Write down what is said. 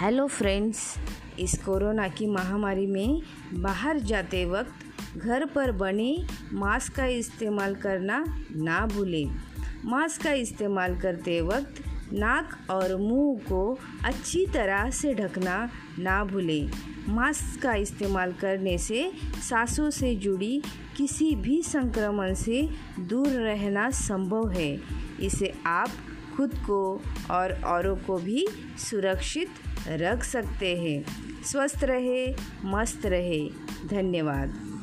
Hello friends इस corona की महामारी में बाहर जाते वक्त घर पर बने मास्क का इस्तेमाल करना ना भूलें। मास्क का इस्तेमाल करते वक्त नाक और मुँह को अच्छी तरह से ढकना ना भूलें। मास्क का इस्तेमाल करने से सांसों से जुड़ी किसी भी संक्रमण से दूर रहना संभव है। इसे आप खुद को और औरों को भी सुरक्षित रख सकते हैं। स्वस्थ रहे, मस्त रहे। धन्यवाद।